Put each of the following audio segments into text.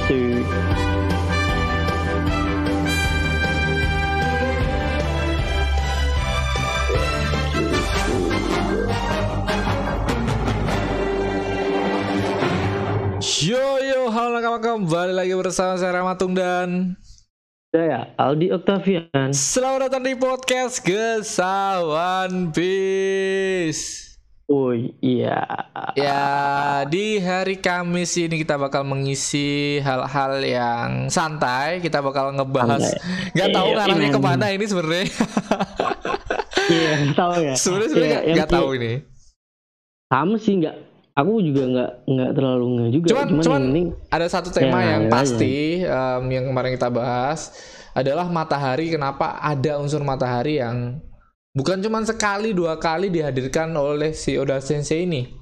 kasih. Yo yo, halo kawan kembali lagi bersama saya Ramatung dan Saya Aldi Octavian. selamat datang di podcast Gesawan Peace. Oh iya. Ya, di hari Kamis ini kita bakal mengisi hal-hal yang santai. Kita bakal ngebahas, Santai. nggak tahu Iya, ngarahnya iya. ke mana ini sebenarnya. Iya, tahu ya. sebenarnya sebenarnya nggak yang nggak tahu ini. Sama sih nggak. Aku juga nggak nggak terlalu nge juga. Cuman- Cuman, cuman- penting Ada satu tema Ya, yang ngalir aja. pasti em, yang kemarin kita bahas adalah matahari. Kenapa ada unsur matahari yang bukan cuma sekali dua kali dihadirkan oleh si Oda Sensei ini.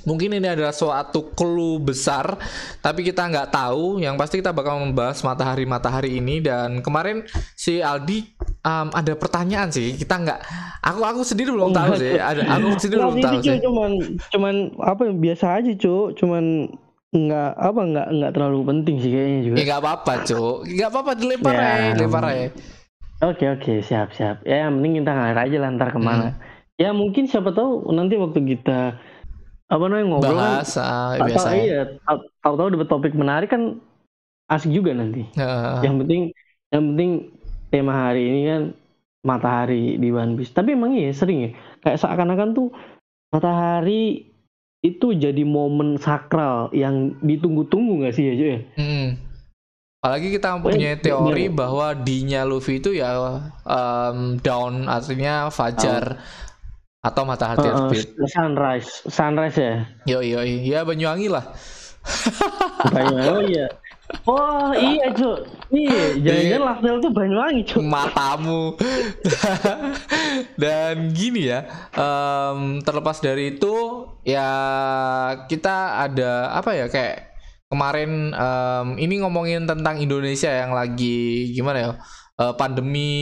Mungkin ini adalah suatu clue besar, tapi kita nggak tahu. Yang pasti kita bakal membahas matahari-matahari ini. Dan kemarin si Aldi em, ada pertanyaan sih. Kita nggak, aku aku sendiri belum tahu sih. Ada aku sendiri belum Nggak, tahu sih. Cuman cuman apa ya, biasa aja, Cuk. Cuman nggak apa nggak nggak terlalu penting sih kayaknya juga. Ya nggak apa-apa, cuk. Nggak apa-apa dilempar Ya. aja, dilempar aja. Oke oke siap siap. Ya yang penting kita ngalir aja lah ntar ke mana. Hmm. Ya mungkin siapa tahu nanti waktu kita apa namanya ngobrol kan bahas ah, tahu- biasa ya. iya tahu- tahu-tahu dapat topik menarik kan asik juga nanti. Heeh. Yang penting yang penting tema hari ini kan matahari di One Piece. Tapi emang iya sering ya kayak seakan-akan tuh matahari itu jadi momen sakral yang ditunggu-tunggu nggak sih ya cuy? Mm. Apalagi kita Oh, punya iya, teori iya. bahwa D-nya Luffy itu ya em, down artinya fajar atau matahari Heeh, terbit. sunrise, sunrise ya. Yo yo ya Banyuwangi lah. Banyuwangi. Oh iya. Oh iya cuk. Iya, jangan-jangan Laftel tuh Banyuwangi cuk. matamu dan gini ya em, terlepas dari itu ya kita ada apa ya kayak kemarin em, ini ngomongin tentang Indonesia yang lagi gimana ya? Eh, pandemi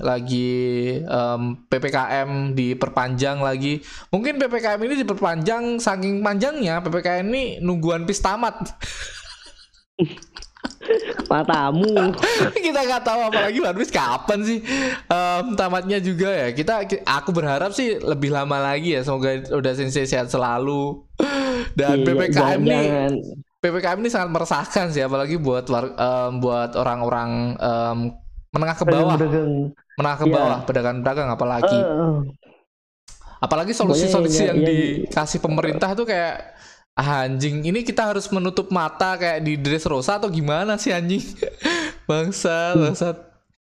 lagi em, ppkm diperpanjang lagi. Mungkin ppkm ini diperpanjang saking panjangnya ppkm ini nungguan pis tamat. Matamu. kita nggak tahu apalagi Piece kapan sih em, tamatnya juga ya? Kita ki- aku berharap sih lebih lama lagi ya. Semoga udah sensei sehat selalu. Dan Iya, ppkm jangan. Ppkm ini sangat meresahkan sih apalagi buat war- em, buat orang-orang em, menengah ke bawah. Pedagang. menengah ke bawah pedagang-pedagang apalagi. Eh, apalagi solusi-solusi yang yang- dikasih pemerintah tuh kayak "Ah, anjing ini kita harus menutup mata kayak di Dressrosa atau gimana sih anjing? Bangsa bangsa.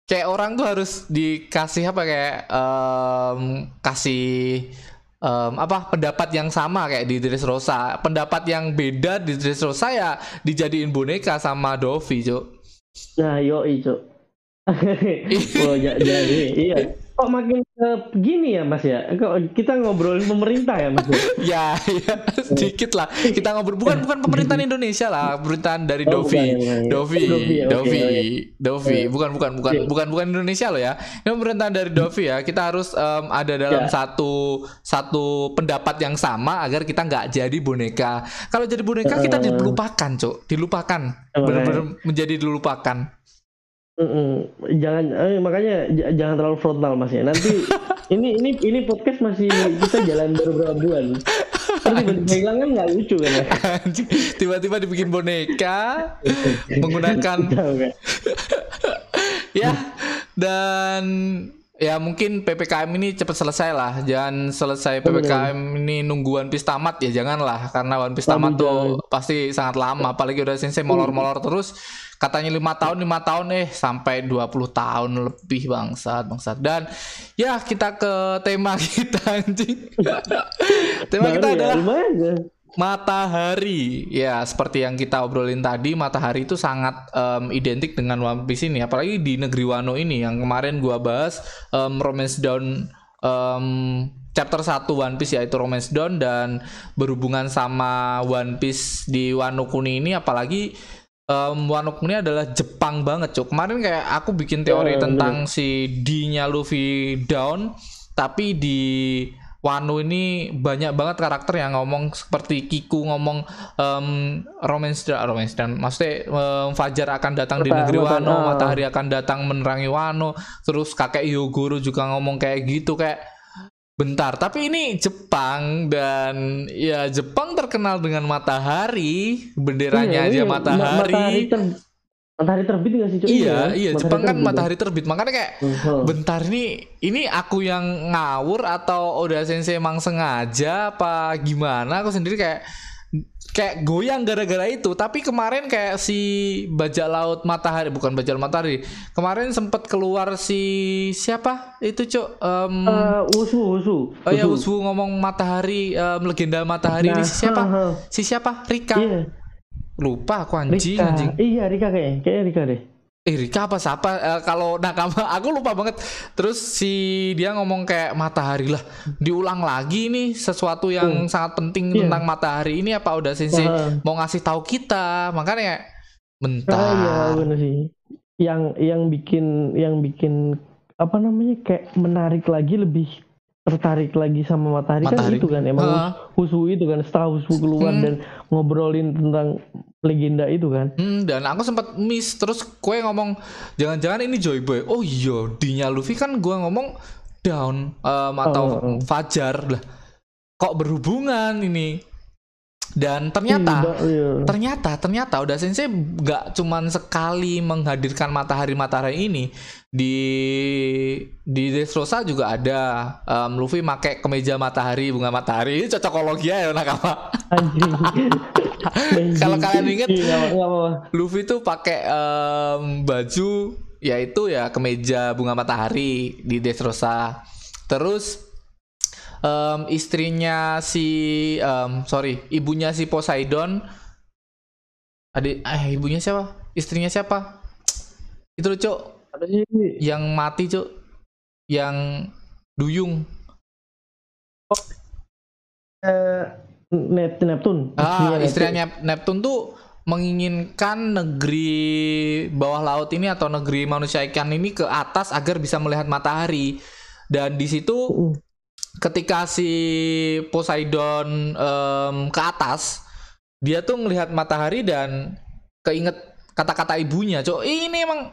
Kayak orang tuh harus dikasih apa kayak em, kasih em, apa pendapat yang sama kayak di Dressrosa pendapat yang beda di Dressrosa ya dijadiin boneka sama Dovi cuk Nah, yo cuk. oh, ja- jadi iya. Kok makin ke gini ya Mas ya? Kok kita ngobrolin pemerintah ya Mas? ya? ya ya sedikit lah kita ngobrol bukan bukan pemerintahan Indonesia lah pemerintahan dari Oh, Dovi bukan. Dovi Dovi, Dovi oke. Dovi Iya. bukan bukan bukan Iya. bukan bukan Indonesia loh ya ini pemerintahan dari Dovi ya kita harus em, ada dalam Ya. satu satu pendapat yang sama agar kita nggak jadi boneka kalau jadi boneka kita Eh. dilupakan cuk dilupakan benar-benar menjadi dilupakan Mm-mm. Jangan eh, makanya j- jangan terlalu frontal Mas ya. Nanti ini ini ini podcast masih kita jalan beberapa bulan. Terus tiba-tiba hilang kan nggak lucu kan ya? Anjing, tiba-tiba dibikin boneka menggunakan kan? ya dan ya mungkin ppkm ini cepat selesai lah jangan selesai ppkm ini nunggu One Piece tamat ya janganlah karena One Piece tamat tuh pasti sangat lama apalagi udah sensei molor-molor terus katanya lima tahun lima tahun eh sampai 20 tahun lebih bangsat bangsat. Dan ya kita ke tema kita anjing. Tema kita ya, adalah ya. Matahari, ya seperti yang kita obrolin tadi, matahari itu sangat em, identik dengan One Piece ini, apalagi di negeri Wano ini yang kemarin gua bahas em, Romance Down em, chapter 1 One Piece yaitu Romance Down dan berhubungan sama One Piece di Wano Kuni ini, apalagi em, Wano Kuni adalah Jepang banget, cuk. Kemarin kayak aku bikin teori Ya, tentang si D-nya Luffy down, tapi di Wano ini banyak banget karakter yang ngomong seperti Kiku ngomong um, romance dan romance dan maksudnya um, Fajar akan datang di Mata- negeri mata- Wano, ah. matahari akan datang menerangi Wano, terus kakek Hyogoro juga ngomong kayak gitu kayak bentar, tapi ini Jepang dan ya Jepang terkenal dengan matahari, benderanya aja Iya, iya. Ma- matahari. matahari, ter- matahari terbit nggak sih Cuk? Iya, iya, Jepang kan terbit. matahari terbit. Makanya kayak Hmm. bentar nih, ini aku yang ngawur atau Oda Sensei emang sengaja apa gimana? Aku sendiri kayak kayak goyang gara-gara itu. Tapi kemarin kayak si bajak laut matahari, bukan bajak laut matahari. Kemarin sempet keluar si siapa? Itu, Cuk. Em, Eh, Wusu, Wusu. oh ya, Usbu ngomong matahari, em, legenda matahari ini Nah, si siapa? Si siapa? Rika. Iya, Lupa aku anjing, Rika. anjing. Iya, Rika kayaknya. Kayaknya Rika deh. Eh Rika apa siapa Eh, kalau nakama aku lupa banget terus si dia ngomong kayak matahari lah diulang lagi nih sesuatu yang sangat penting Iya. tentang matahari ini apa udah sensei Ah. mau ngasih tahu kita makanya Ah, iya, bentar bener sih. Yang yang bikin yang bikin apa namanya kayak menarik lagi lebih tertarik lagi sama matahari, Matahari. kan itu kan emang Ah. Husu itu kan setelah Husu keluar Hmm. dan ngobrolin tentang legenda itu kan. Hmm, dan aku sempat miss terus kue ngomong jangan-jangan ini Joy Boy oh iya dinya Luffy kan gua ngomong down em, atau Oh, oh. fajar lah kok berhubungan ini dan ternyata Iya, iya. ternyata ternyata udah sensei nggak cuman sekali menghadirkan matahari matahari ini di di Dressrosa juga ada. Em, Luffy make kemeja matahari bunga matahari. Ini cocokologi ya nakama. Kalau kalian inget- Iya. Luffy tuh pakai em, baju yaitu ya kemeja bunga matahari di Dressrosa terus em, istrinya si em, sorry ibunya si Poseidon. Adik eh ibunya siapa? Istrinya siapa? Itu loh Apa sih? yang mati cok yang duyung Eh, Nep Neptun. ah Neptun. istrinya Neptune tuh menginginkan negeri bawah laut ini atau negeri manusia ikan ini ke atas agar bisa melihat matahari dan di situ ketika si Poseidon em, ke atas dia tuh melihat matahari dan keinget kata-kata ibunya cok ini emang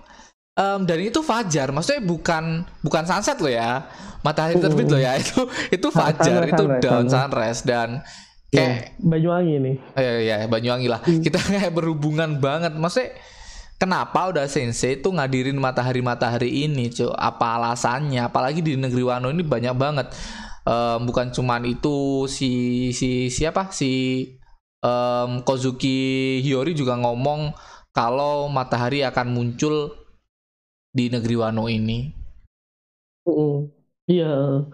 em, dan itu fajar. Maksudnya bukan bukan sunset loh ya. Matahari terbit loh ya. Itu itu fajar. sunrise, itu sunrise, dawn sunrise. dan kayak Banyuwangi nih. ya ya Banyuwangi lah. Kita kayak berhubungan banget. Maksudnya kenapa udah sensei tuh ngadirin matahari matahari ini cuy apa alasannya? Apalagi di negeri Wano ini banyak banget. Em, bukan cuman itu si si siapa? Si em, Kozuki Hiyori juga ngomong kalau matahari akan muncul di negeri Wano ini Mm. Iya.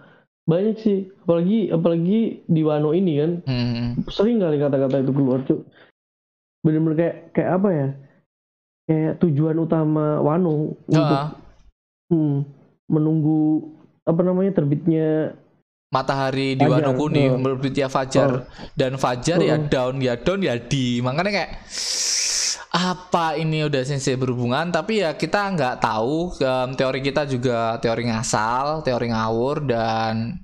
Banyak sih. Apalagi apalagi di Wano ini kan Hmm. sering kali kata-kata itu keluar cuy. Bener-bener kayak kayak apa ya? Kayak tujuan utama Wano untuk Ah, hmm, menunggu apa namanya terbitnya matahari di Fajar, Wano Kuni oh. berbeda Fajar dan Fajar ya Oh. down ya down ya di makanya kayak apa ini udah sensei berhubungan? Tapi ya kita nggak tahu Em, teori kita juga teori ngasal teori ngawur dan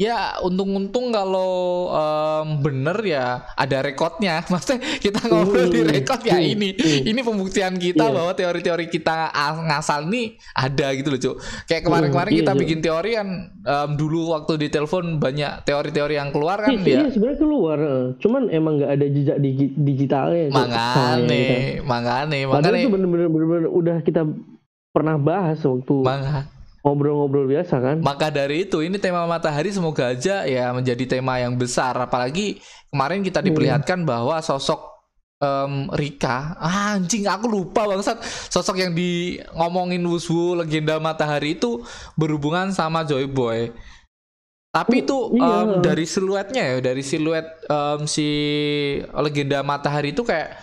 ya untung-untung kalau em, bener ya ada rekodnya maksudnya kita ngobrol di rekod ya ini ini pembuktian kita Iya. bahwa teori-teori kita ngasal nih ada gitu loh cuk kayak kemarin-kemarin kita iya, iya. bikin teori kan em, dulu waktu di telepon banyak teori-teori yang keluar kan Iya, ya iya, sebenarnya keluar, eh. cuman emang nggak ada jejak digi- digitalnya. Cuk, sayangnya gitu. mangane mangane Padahal mangane itu bener-bener bener-bener udah kita pernah bahas waktu manga ngobrol-ngobrol biasa kan. Maka dari itu ini tema matahari semoga aja ya menjadi tema yang besar apalagi kemarin kita diperlihatkan bahwa sosok em, Rika ah, anjing aku lupa bangsat sosok yang di ngomongin Wuswu legenda matahari itu berhubungan sama Joy Boy. Tapi Oh, itu iya. em, dari siluetnya ya dari siluet em, si legenda matahari itu kayak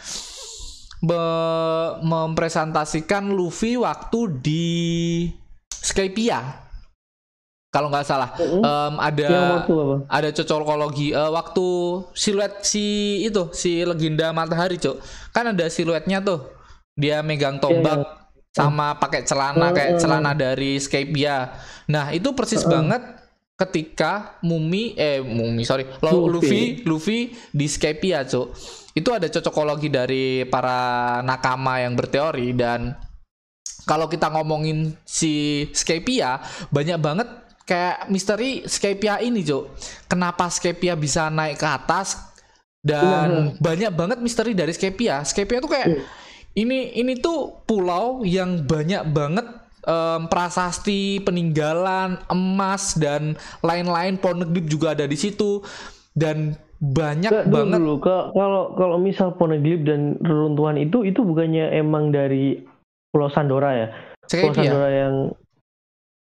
me- mempresentasikan Luffy waktu di Skypia kalau nggak salah. Mm-mm. Em, ada Yang waktu apa? ada cocokologi Eh, waktu siluet si itu si legenda matahari cok kan ada siluetnya tuh. Dia megang tombak sama pakai celana Oh, kayak oh. celana dari Skypia nah itu persis banget ketika Mumi eh Mumi sorry Lo- Luffy. Luffy di Skypia cuk. Itu ada cocokologi dari para nakama yang berteori dan kalau kita ngomongin si Skypia banyak banget kayak misteri Skypia ini cuk. Kenapa Skypia bisa naik ke atas? Dan banyak banget misteri dari Skypia Skypia tuh kayak ini ini tuh pulau yang banyak banget em, prasasti peninggalan emas dan lain-lain. Poneglyph juga ada di situ. Dan banyak dulu, banget dulu. Kalau kalau misal Poneglyph dan reruntuhan itu itu bukannya emang dari Pulau Sandora ya? Pulau Sandora yang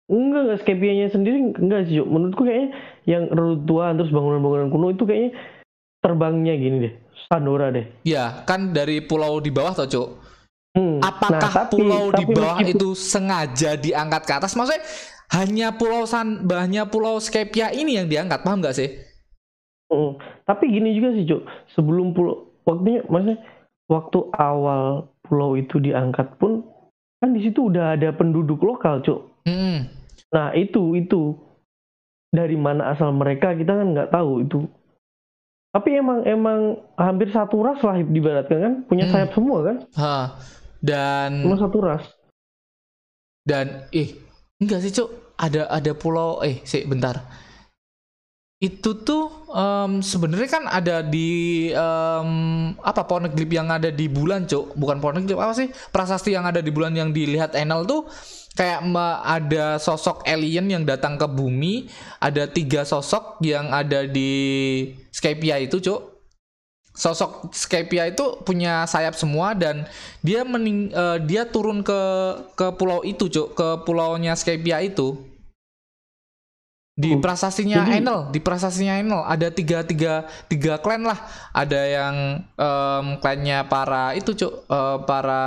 enggak enggak Skypia-nya sendiri enggak sih. Menurutku kayaknya yang reruntuhan terus bangunan-bangunan kuno itu kayaknya terbangnya gini deh. Sandora deh. ya kan dari pulau di bawah toh cuk Hmm. apakah Nah, tapi- pulau di tapi bawah meskipun- itu sengaja diangkat ke atas maksudnya hanya pulau San hanya pulau Skypia ini yang diangkat paham nggak sih Mm. Tapi gini juga sih, Cuk. Sebelum pulau waktunya maksudnya waktu awal pulau itu diangkat pun kan di situ udah ada penduduk lokal, Cuk. Hmm. Nah, itu itu dari mana asal mereka kita kan nggak tahu itu. Tapi emang emang hampir satu ras lah dibaratkan kan punya Hmm. sayap semua kan? Ha. dan Semua satu ras. dan ih enggak sih cuk ada ada pulau eh sih bentar itu tuh em, sebenarnya kan ada di em, apa poneglyph yang ada di bulan cuk? Bukan poneglyph apa sih? Prasasti yang ada di bulan yang dilihat Enel tuh kayak ada sosok alien yang datang ke bumi ada tiga sosok yang ada di Skypia itu cuk. Sosok Skypia itu punya sayap semua dan dia mening eh, dia turun ke ke pulau itu cuk ke pulaunya Skypia itu di prasastinya jadi- Enel di prasastinya Enel ada tiga tiga tiga klan lah. Ada yang em, klannya para itu cuk eh, para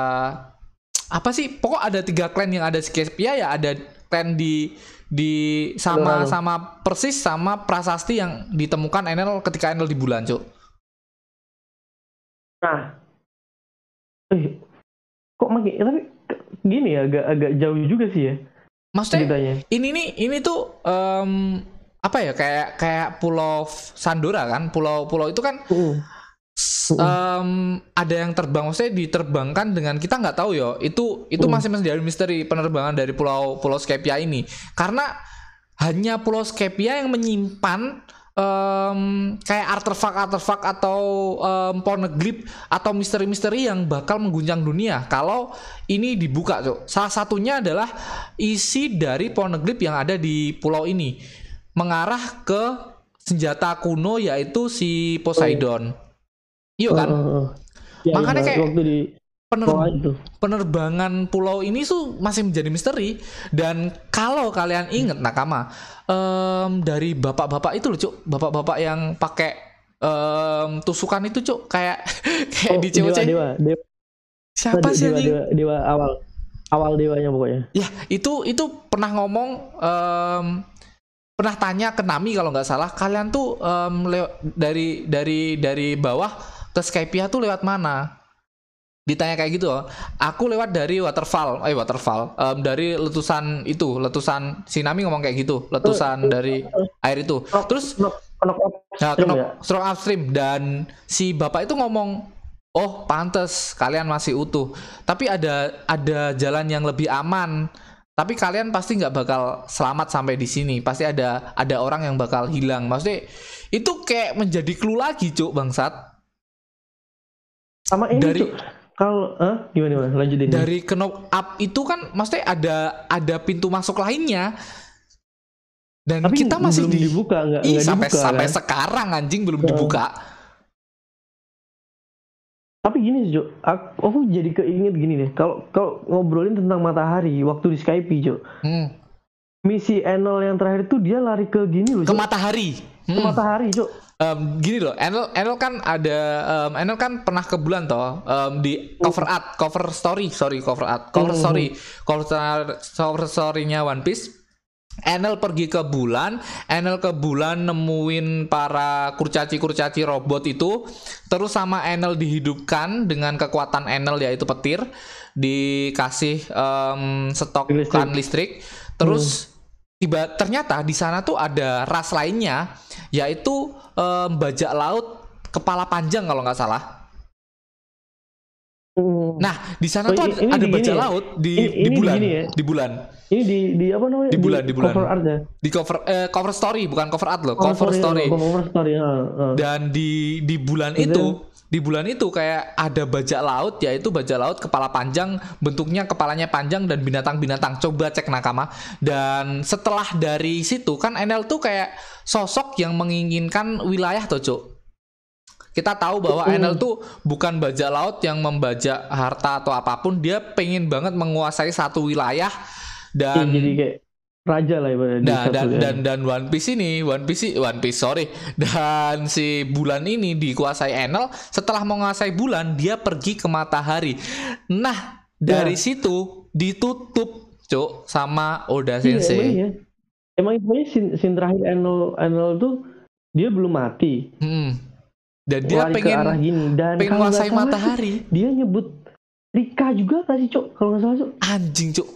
apa sih? Pokok ada tiga klan yang ada di Skypia ya ada klan di di sama Aduh. sama persis sama prasasti yang ditemukan Enel ketika Enel di bulan cuk. Nah, eh, kok makin tapi gini ya agak agak jauh juga sih ya maksudnya ceritanya. ini nih ini tuh em, apa ya kayak kayak pulau Sandora kan pulau-pulau itu kan Mm. s- em, ada yang terbang maksudnya diterbangkan dengan kita nggak tahu ya itu itu Hmm. masih menjadi misteri penerbangan dari pulau pulau Skypia ini karena hanya pulau Skypia yang menyimpan em, kayak artefak-artefak atau em, poneglyph atau misteri-misteri yang bakal mengguncang dunia kalau ini dibuka Cuk. salah satunya adalah isi dari poneglyph yang ada di pulau ini mengarah ke senjata kuno yaitu si Poseidon iya kan Oh, oh, oh. Ya, Makanya ya, kayak- waktu di Pener- penerbangan pulau ini tuh masih menjadi misteri. Dan kalau kalian inget nakama em, dari bapak-bapak itu loh cuk. Bapak-bapak yang pakai em, tusukan itu cuk. Kayak kayak Oh, di dewa, COC dewa, dewa, siapa sih dewa, dewa, dewa awal. Awal dewanya pokoknya. ya itu itu pernah ngomong em, pernah tanya ke Nami kalau nggak salah. Kalian tuh lew- dari dari dari bawah ke Skypia tuh lewat mana ditanya kayak gitu loh. aku lewat dari waterfall eh waterfall em, dari letusan itu letusan si Nami ngomong kayak gitu letusan dari air itu terus Knock, knock Nah, kena ya? strong upstream dan si bapak itu ngomong, "Oh, pantes kalian masih utuh. Tapi ada ada jalan yang lebih aman. Tapi kalian pasti nggak bakal selamat sampai di sini. Pasti ada ada orang yang bakal hilang." Maksudnya itu kayak menjadi clue lagi, Cuk, bangsat. Sama ini Dari- Cuk. Kalau eh gimana gimana lanjutin. Dari knock up itu kan maksudnya ada ada pintu masuk lainnya. Dan Tapi kita masih belum di dibuka Ih, enggak sampai dibuka sampai kan? sekarang anjing belum Heeh. dibuka. Tapi gini sih, Jo. Aku, aku jadi keinget gini deh. Kalau kalau ngobrolin tentang matahari waktu di Skype, Jo. Hmm. Misi Enel yang terakhir tuh dia lari ke gini loh, Ke Jo. matahari. Ke Hmm. matahari, Jo. Em, gini loh, Enel Enel kan ada em, Enel kan pernah ke bulan toh em, di cover art, cover story, sorry cover art, cover Mhm. story, cover cover story-nya One Piece. Enel pergi ke bulan, Enel ke bulan nemuin para kurcaci-kurcaci robot itu, terus sama Enel dihidupkan dengan kekuatan Enel yaitu petir, dikasih em, stok Listrik. kan listrik, terus tiba ternyata di sana tuh ada ras lainnya yaitu em, bajak laut kepala panjang kalau nggak salah. Hmm. Nah, di sana Oh, tuh ini- ada, ini ada di bajak ya? laut di Ini- di ini bulan, begini ya? di bulan, ini di di apa namanya Di bulan, di bulan. cover art ya di cover eh, cover story bukan cover art loh, Oh, cover sorry, story. cover story ya. Dan di di bulan itu, di bulan itu kayak ada bajak laut yaitu bajak laut kepala panjang, bentuknya kepalanya panjang dan binatang-binatang. Coba cek nakama. Dan setelah dari situ kan NL tuh kayak sosok yang menginginkan wilayah tuh, Cuk. Kita tahu bahwa Mm. NL tuh bukan bajak laut yang membajak harta atau apa pun, dia pengen banget menguasai satu wilayah Iya, dan jadi kayak raja lah ibaratnya Nah, dan, ya. dan dan One Piece ini, One Piece One Piece sorry, dan si bulan ini dikuasai Enel. Setelah menguasai bulan, dia pergi ke matahari. Nah, dari situ ditutup, cuk, sama Oda Iya, emang Sensei. iya. Emang itu scene, scene terakhir Enel Enel tuh dia belum mati. Hmm. Dan dia lari ke arah pengen gini dan pengen menguasai matahari. sih, dia nyebut Rika juga sih cok kalau nggak salah cok Anjing, cuk.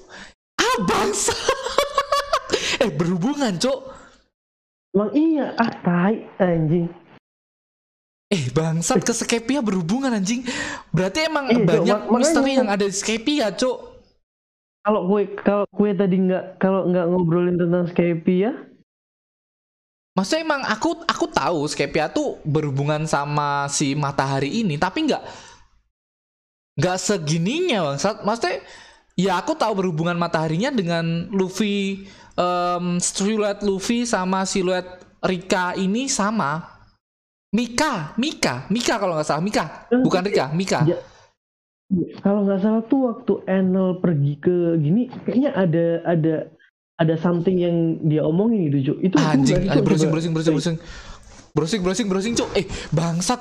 Ah, bangsa. Eh, berhubungan, cuk. emang iya ah tai anjing Eh bangsat ke Skypia berhubungan anjing. Berarti emang Iya, banyak mak- makanya- misteri yang ada di Skypia, Cuk. kalau gue kalau gue tadi nggak kalau nggak ngobrolin tentang Skype ya Maksudnya emang aku aku tahu Skypia tuh berhubungan sama si matahari ini, tapi nggak nggak segininya bangsat. Maksudnya ya aku tahu berhubungan mataharinya dengan Luffy em, siluet Luffy sama siluet Rika ini sama. Mika, Mika, Mika kalau nggak salah, Mika, bukan Rika, Mika. Ya, kalau nggak salah tuh waktu Enel pergi ke gini kayaknya ada ada ada something yang dia omongin gitu cok itu Anjing, itu browsing, browsing, browsing, browsing, browsing, browsing, browsing, cuk. Eh, bangsat,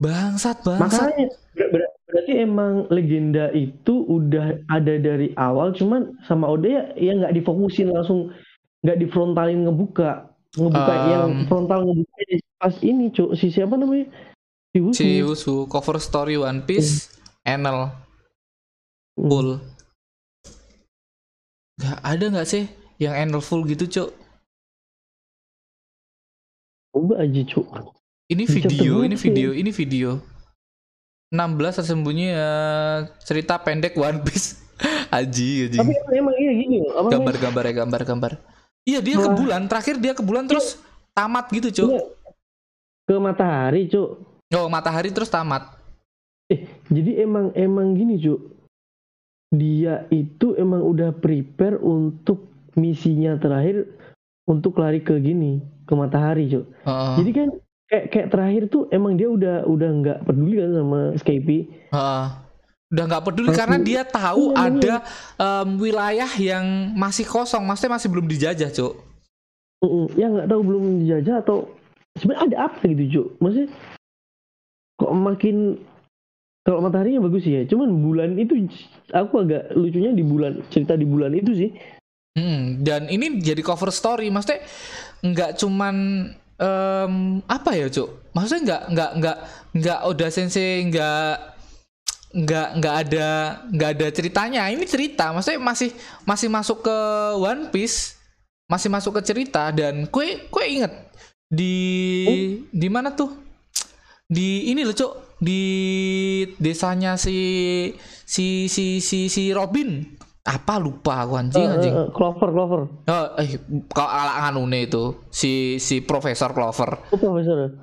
bangsat, bangsat. makanya ber- ber- berarti emang legenda itu udah ada dari awal cuman sama Oda ya ya nggak difokusin langsung nggak difrontalin ngebuka ngebuka Um, yang frontal ngebuka di pas ini cok si siapa namanya si Wusu. Si Usu cover story One Piece, Enel, Hmm. full. Gak ada nggak sih yang Enel full gitu, cuk? coba aja cok Ini video, ini video, ini video. 16 tersembunyi eh, cerita pendek One Piece. Aji, aji. tapi emang, iya gini loh apa namanya? Gambar, gambar, ya, gambar, gambar. Iya, dia ke bulan, terakhir dia ke bulan terus tamat gitu, cuk. Iya. ke matahari cok Oh, matahari terus tamat. Eh, jadi emang emang gini, Cuk. Dia itu emang udah prepare untuk misinya terakhir untuk lari ke gini, ke matahari, Cuk. Heeh. Jadi kan kayak kayak terakhir tuh emang dia udah udah nggak peduli kan sama Skype. Heeh. Udah nggak peduli Langsung- karena dia tahu Iya, ada em, wilayah yang masih kosong, maksudnya masih belum dijajah, Cuk. Mm-mm. Ya nggak tahu belum dijajah atau sebenarnya ada apa gitu, Cuk. Maksudnya kok makin kalau mataharinya bagus sih ya. Cuman bulan itu aku agak lucunya di bulan cerita di bulan itu sih. Hmm, dan ini jadi cover story, maksudnya nggak cuman em, apa ya, Cuk? Maksudnya nggak nggak nggak nggak Oda Sensei nggak nggak nggak ada nggak ada ceritanya. Ini cerita, maksudnya masih masih masuk ke One Piece, masih masuk ke cerita dan kue kue inget di di mana tuh? Di ini loh, Cuk. Di desanya si si si si si Robin. Apa lupa aku anjing Eh, anjing. eh, eh, Clover, Clover. Oh, eh, kalau ala anune itu si si Profesor Clover. Oh, profesor.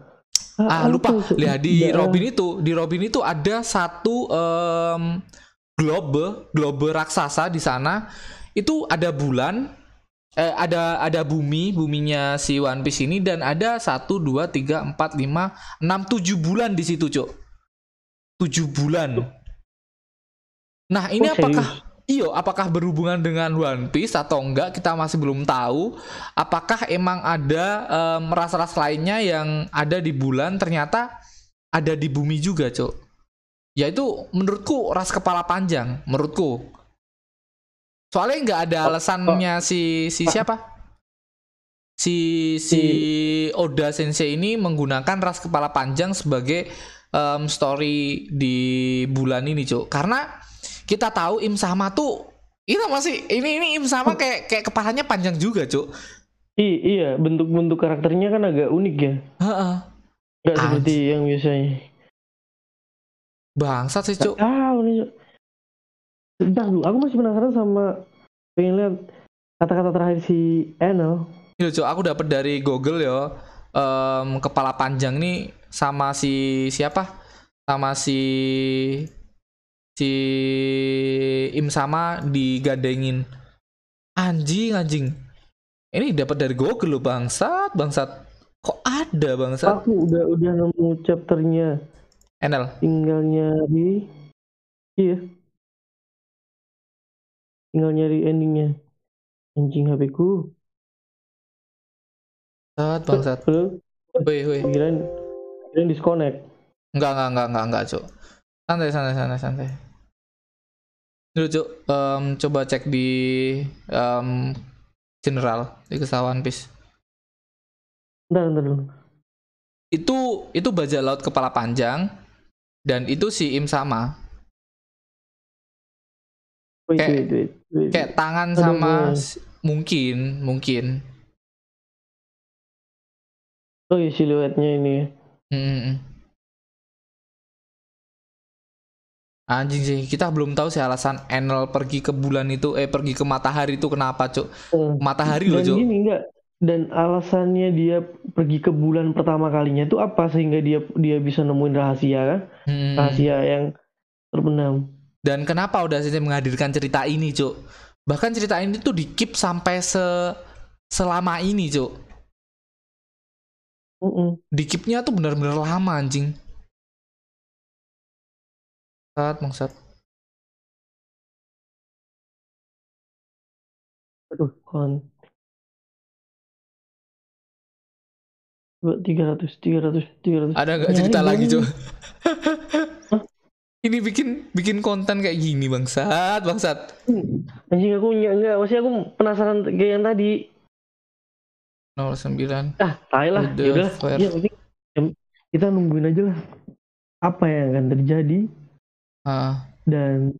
Ah, lupa. apa? Lihat di Daerah- Robin itu, di Robin itu ada satu em, globe, globe raksasa di sana. Itu ada bulan, eh, ada ada bumi, buminya si One Piece ini dan ada satu, dua, tiga, empat, lima, enam, tujuh bulan di situ, Cok. Tujuh bulan. Nah, ini Oh, apakah? Iyo, apakah berhubungan dengan One Piece atau enggak? Kita masih belum tahu. Apakah emang ada em, ras-ras lainnya yang ada di bulan ternyata ada di bumi juga, Cok? Yaitu menurutku ras kepala panjang, menurutku. Soalnya nggak ada alasannya si si siapa? Si si Oda Sensei ini menggunakan ras kepala panjang sebagai em, story di bulan ini, Cok. Karena kita tahu Im Sama tuh Itu masih ini ini Im sama kayak kayak kepalanya panjang juga, Cuk. I, iya, bentuk-bentuk karakternya kan agak unik ya. Heeh. Seperti yang biasanya. Bangsat sih, Cuk. Tahu nih. Cuk. Dulu, aku masih penasaran sama pengen lihat kata-kata terakhir si Enel. Ini Cuk, aku dapat dari Google ya. em, kepala panjang nih sama si siapa? Sama si si Im sama digandengin. Anjing, anjing. Ini dapat dari Google loh, bangsat, bangsat. Kok ada bangsat? Aku udah udah nemu chapternya, Enel. tinggal nyari. Iya. Tinggal nyari endingnya. Anjing HP ku. Bangsat, bangsat. Halo? Woi, woi. Kirain, kirain disconnect. Enggak, enggak, enggak, enggak, enggak, Cuk. Santai, santai, santai, santai. Dulu, Cuk, em, coba cek di em, general di kesalahan Peace. Bentar, bentar dulu. Itu itu bajak laut kepala panjang dan itu si Im sama. Wait, Kayak- wait, wait, wait. Kayak tangan Aduh, sama mungkin, mungkin. Oh iya siluetnya ini. Hmm. Anjing sih, kita belum tahu sih alasan Enel pergi ke bulan itu, eh pergi ke matahari itu kenapa, Cuk? Eh, Matahari loh, Cuk. gini enggak dan alasannya dia pergi ke bulan pertama kalinya itu apa sehingga dia dia bisa nemuin rahasia kan? Hmm. Rahasia yang terbenam. Dan kenapa udah sih menghadirkan cerita ini, Cuk? Bahkan cerita ini tuh di keep sampai se selama ini, Cuk. Mm-mm. Di keepnya tuh benar-benar lama, anjing. Bangsat, bangsat. Aduh, kon. Coba 300, 300, 300. Ada nggak cerita lagi, dong. Cuk? ini bikin bikin konten kayak gini, bangsat, bangsat. Anjing aku enggak, enggak, maksudnya aku penasaran kayak yang tadi. 09. Ah, tai lah. Udah, Ya. Ya, kita nungguin aja lah. Apa yang akan terjadi Ah, dan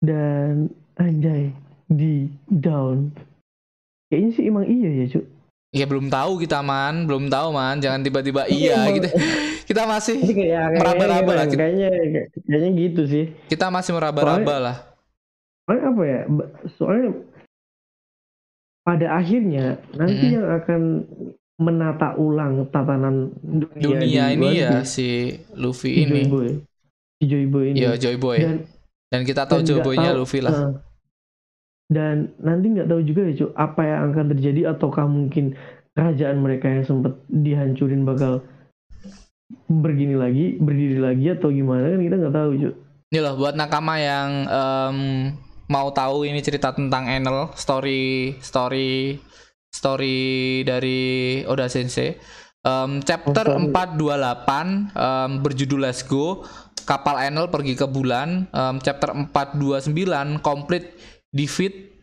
dan anjay di down. Kayaknya sih emang iya ya, Cuk. ya belum tahu kita, Man. Belum tahu, Man. Jangan tiba-tiba iya. emang- Kita kita masih kayak Meraba-raba lah, kita. Kayaknya kayaknya gitu sih. kita masih meraba-raba lah. Soalnya apa ya? Soalnya pada akhirnya nanti Mm-mm. yang akan menata ulang tatanan dunia, Dunia ini ya si Luffy ini. Boy. Joy Boy ini. Iya, Joy Boy. Dan Dan kita tahu dan Joy Boy-nya tahu, Luffy lah. Nah, dan nanti nggak tahu juga ya Cuk, apa yang akan terjadi ataukah mungkin kerajaan mereka yang sempat dihancurin bakal begini lagi, berdiri lagi atau gimana kan kita nggak tahu Cuk. Ini loh buat nakama yang em, mau tahu ini cerita tentang Enel, story story story dari Oda Sensei. Em, chapter Oh, sorry. 428 em, berjudul Let's Go. Kapal Enel pergi ke bulan. Em, chapter 429 complete defeat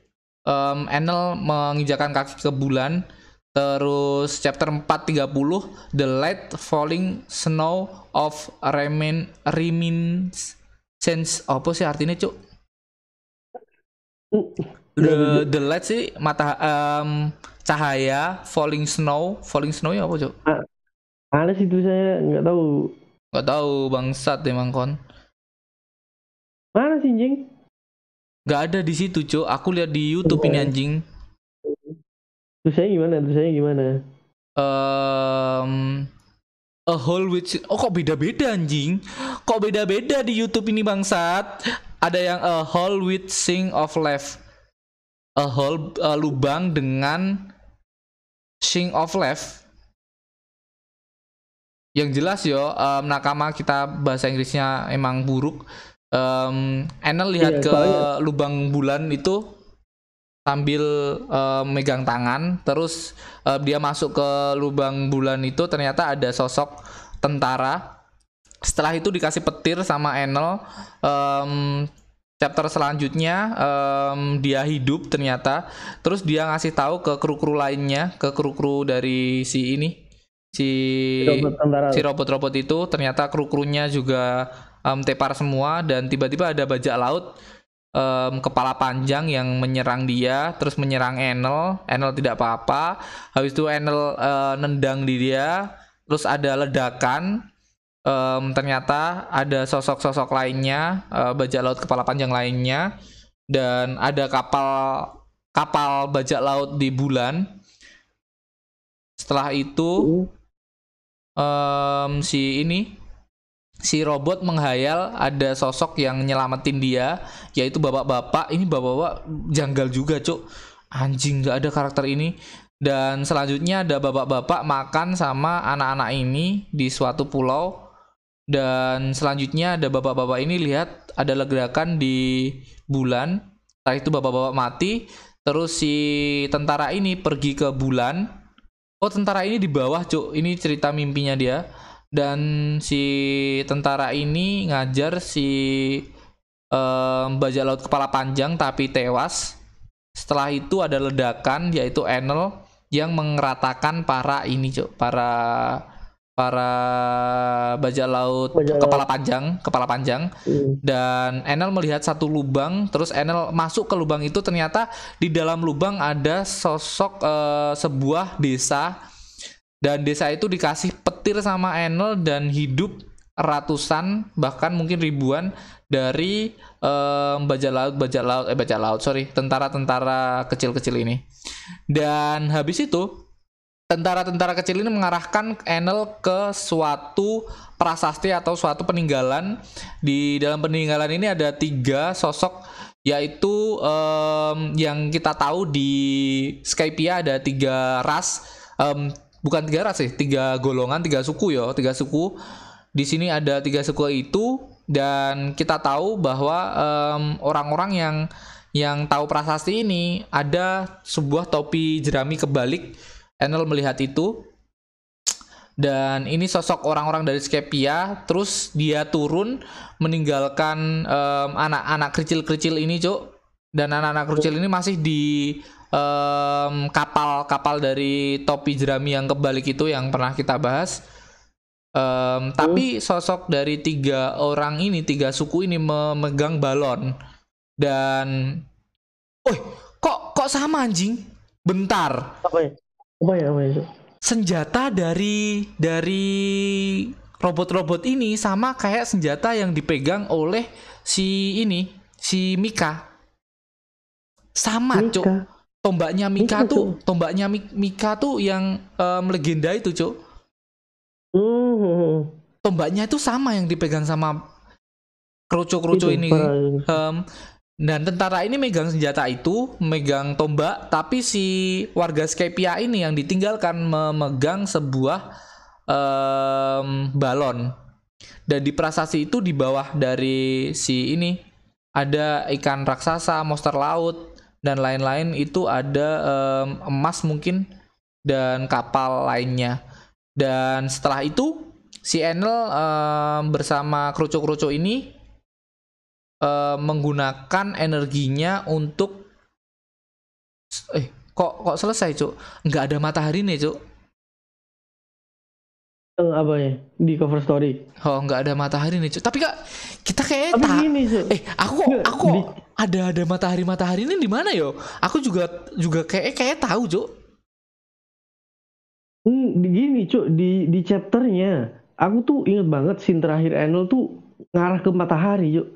em, Enel menginjakan kaki ke bulan. Terus chapter 430 The Light Falling Snow of Remain Remains Sense apa sih artinya cuk? The, the light sih mata em, cahaya falling snow falling snow ya apa cuk? Mana sih itu saya nggak tahu. Gak tahu bangsat emang kon. Mana sih anjing? Gak ada di situ cuk. Aku lihat di YouTube ini anjing. Tulisannya gimana? Tulisannya gimana? Em a hole with oh kok beda-beda anjing? Kok beda-beda di YouTube ini bangsat? Ada yang a hole with sing of life. A hole eh, lubang dengan sing of life. Yang jelas yo, em, nakama kita bahasa Inggrisnya emang buruk. Em Enel lihat Iya, ke soalnya- lubang bulan itu sambil em, megang tangan, terus em, dia masuk ke lubang bulan itu ternyata ada sosok tentara. Setelah itu dikasih petir sama Enel. em, chapter selanjutnya em, dia hidup ternyata. Terus dia ngasih tahu ke kru-kru lainnya, ke kru-kru dari si ini, si Robot si robot-robot itu ternyata kru-krunya juga em, tepar semua dan tiba-tiba ada bajak laut em, kepala panjang yang menyerang dia, terus menyerang Enel. Enel tidak apa-apa. Habis itu Enel eh, nendang di dia, terus ada ledakan. Em, ternyata ada sosok-sosok lainnya, eh, bajak laut kepala panjang lainnya, dan ada kapal kapal bajak laut di bulan. Setelah itu em, si ini si robot menghayal ada sosok yang nyelamatin dia yaitu bapak-bapak. Ini bapak-bapak janggal juga cuk. Anjing nggak ada karakter ini. Dan selanjutnya ada bapak-bapak makan sama anak-anak ini di suatu pulau. Dan selanjutnya ada bapak-bapak ini lihat ada ledakan di bulan. Setelah itu bapak-bapak mati. Terus si tentara ini pergi ke bulan oh tentara ini di bawah cuk ini cerita mimpinya dia dan si tentara ini ngajar si em, bajak laut kepala panjang tapi tewas. Setelah itu ada ledakan yaitu Enel yang mengeratakan para ini, Cuk, para para bajak laut Bajak laut. kepala panjang, kepala panjang Hmm. dan Enel melihat satu lubang terus Enel masuk ke lubang itu ternyata di dalam lubang ada sosok eh, sebuah desa dan desa itu dikasih petir sama Enel dan hidup ratusan bahkan mungkin ribuan dari em, bajak laut bajak laut eh bajak laut sorry tentara-tentara kecil-kecil ini dan habis itu tentara-tentara kecil ini mengarahkan Enel ke suatu prasasti atau suatu peninggalan. Di dalam peninggalan ini ada tiga sosok yaitu em, yang kita tahu di Skypia ada tiga ras. Em, bukan tiga ras sih tiga golongan tiga suku ya tiga suku. Di sini ada tiga suku itu dan kita tahu bahwa orang-orang yang yang tahu prasasti ini ada sebuah topi jerami kebalik Enel melihat itu. Dan ini sosok orang-orang dari Skepia terus dia turun meninggalkan em, anak-anak kecil-kecil ini cuk. Dan anak-anak kecil ini masih di em, kapal-kapal dari topi jerami yang kebalik itu yang pernah kita bahas. Em, tapi sosok dari tiga orang ini tiga suku ini memegang balon. Dan oh kok kok sama anjing? Bentar. Apa ya? Apa ya? Apa ya? Cuk? senjata dari dari robot-robot ini sama kayak senjata yang dipegang oleh si ini si Mika sama cuk Mika. tombaknya Mika Mika, tuh tombaknya Mi- Mika tuh yang em, legenda itu cuk Hmm. tombaknya itu sama yang dipegang sama kroco-kroco Itu, ini Em, dan tentara ini megang senjata itu, megang tombak, tapi si warga Skypia ini yang ditinggalkan memegang sebuah em, balon. Dan di prasasti itu di bawah dari si ini ada ikan raksasa, monster laut dan lain-lain itu ada em, emas mungkin dan kapal lainnya. Dan setelah itu si Enel em, bersama kruco-kruco ini eh, menggunakan energinya untuk eh kok kok selesai cuk nggak ada matahari nih cuk Eh, apa ya? Di cover story. oh nggak ada matahari nih cuk tapi kak kita kayak Tapi tak gini, Cuk. eh aku aku di- ada ada matahari matahari ini di mana yo aku juga juga kayak kayak tahu cuk Hmm, di- gini, Cuk, di di chapternya aku tuh inget banget scene terakhir Enel tuh ngarah ke matahari, Cuk.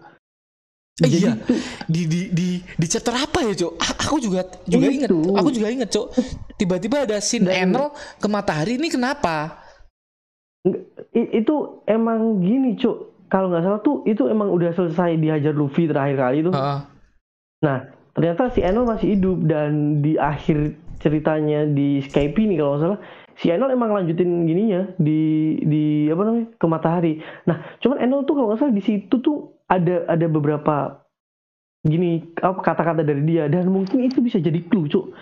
Jadi iya. tuh di di di di chapter apa ya cuk A- aku juga juga inget Itu. aku juga inget cuk tiba-tiba ada scene Dan- Enel ke matahari ini kenapa itu emang gini, Cuk. Kalau nggak salah tuh itu emang udah selesai dihajar Luffy terakhir kali tuh. Heeh. Nah, ternyata si Enel masih hidup dan di akhir ceritanya di Skype ini kalau nggak salah si Enel emang lanjutin gininya di di apa namanya ke matahari. Nah, cuman Enel tuh kalau nggak salah di situ tuh ada ada beberapa gini apa kata-kata dari dia dan mungkin itu bisa jadi clue, Cuk.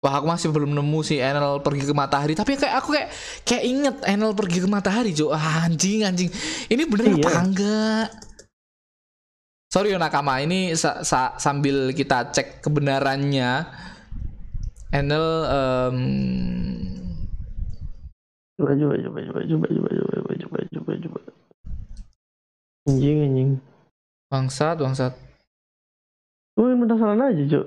Wah aku masih belum nemu si Enel pergi ke matahari Tapi kayak aku kayak kayak inget Enel pergi ke matahari cuy ah, Anjing anjing Ini bener Iya. apa enggak Sorry nakama Ini sa- sa- sambil kita cek kebenarannya Enel coba coba coba coba coba coba coba coba coba coba. Anjing anjing. Bangsat, bangsat. Gue penasaran aja, Cuk.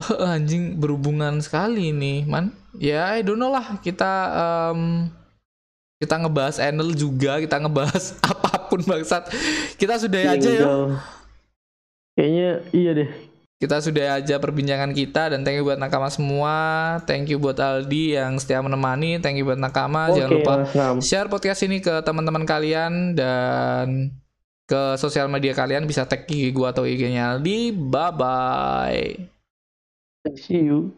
Anjing berhubungan sekali nih, man. Ya, I don't know lah. Kita em, kita ngebahas Enel juga, kita ngebahas apa pun bangsat. Kita sudah aja ya. Kayaknya iya deh. Kita sudah aja perbincangan kita dan thank you buat nakama semua. Thank you buat Aldi yang setia menemani. Thank you buat nakama. Jangan Oke, lupa share podcast ini ke teman-teman kalian dan ke sosial media kalian bisa tag IG gua atau IG-nya Aldi. Bye bye. See you.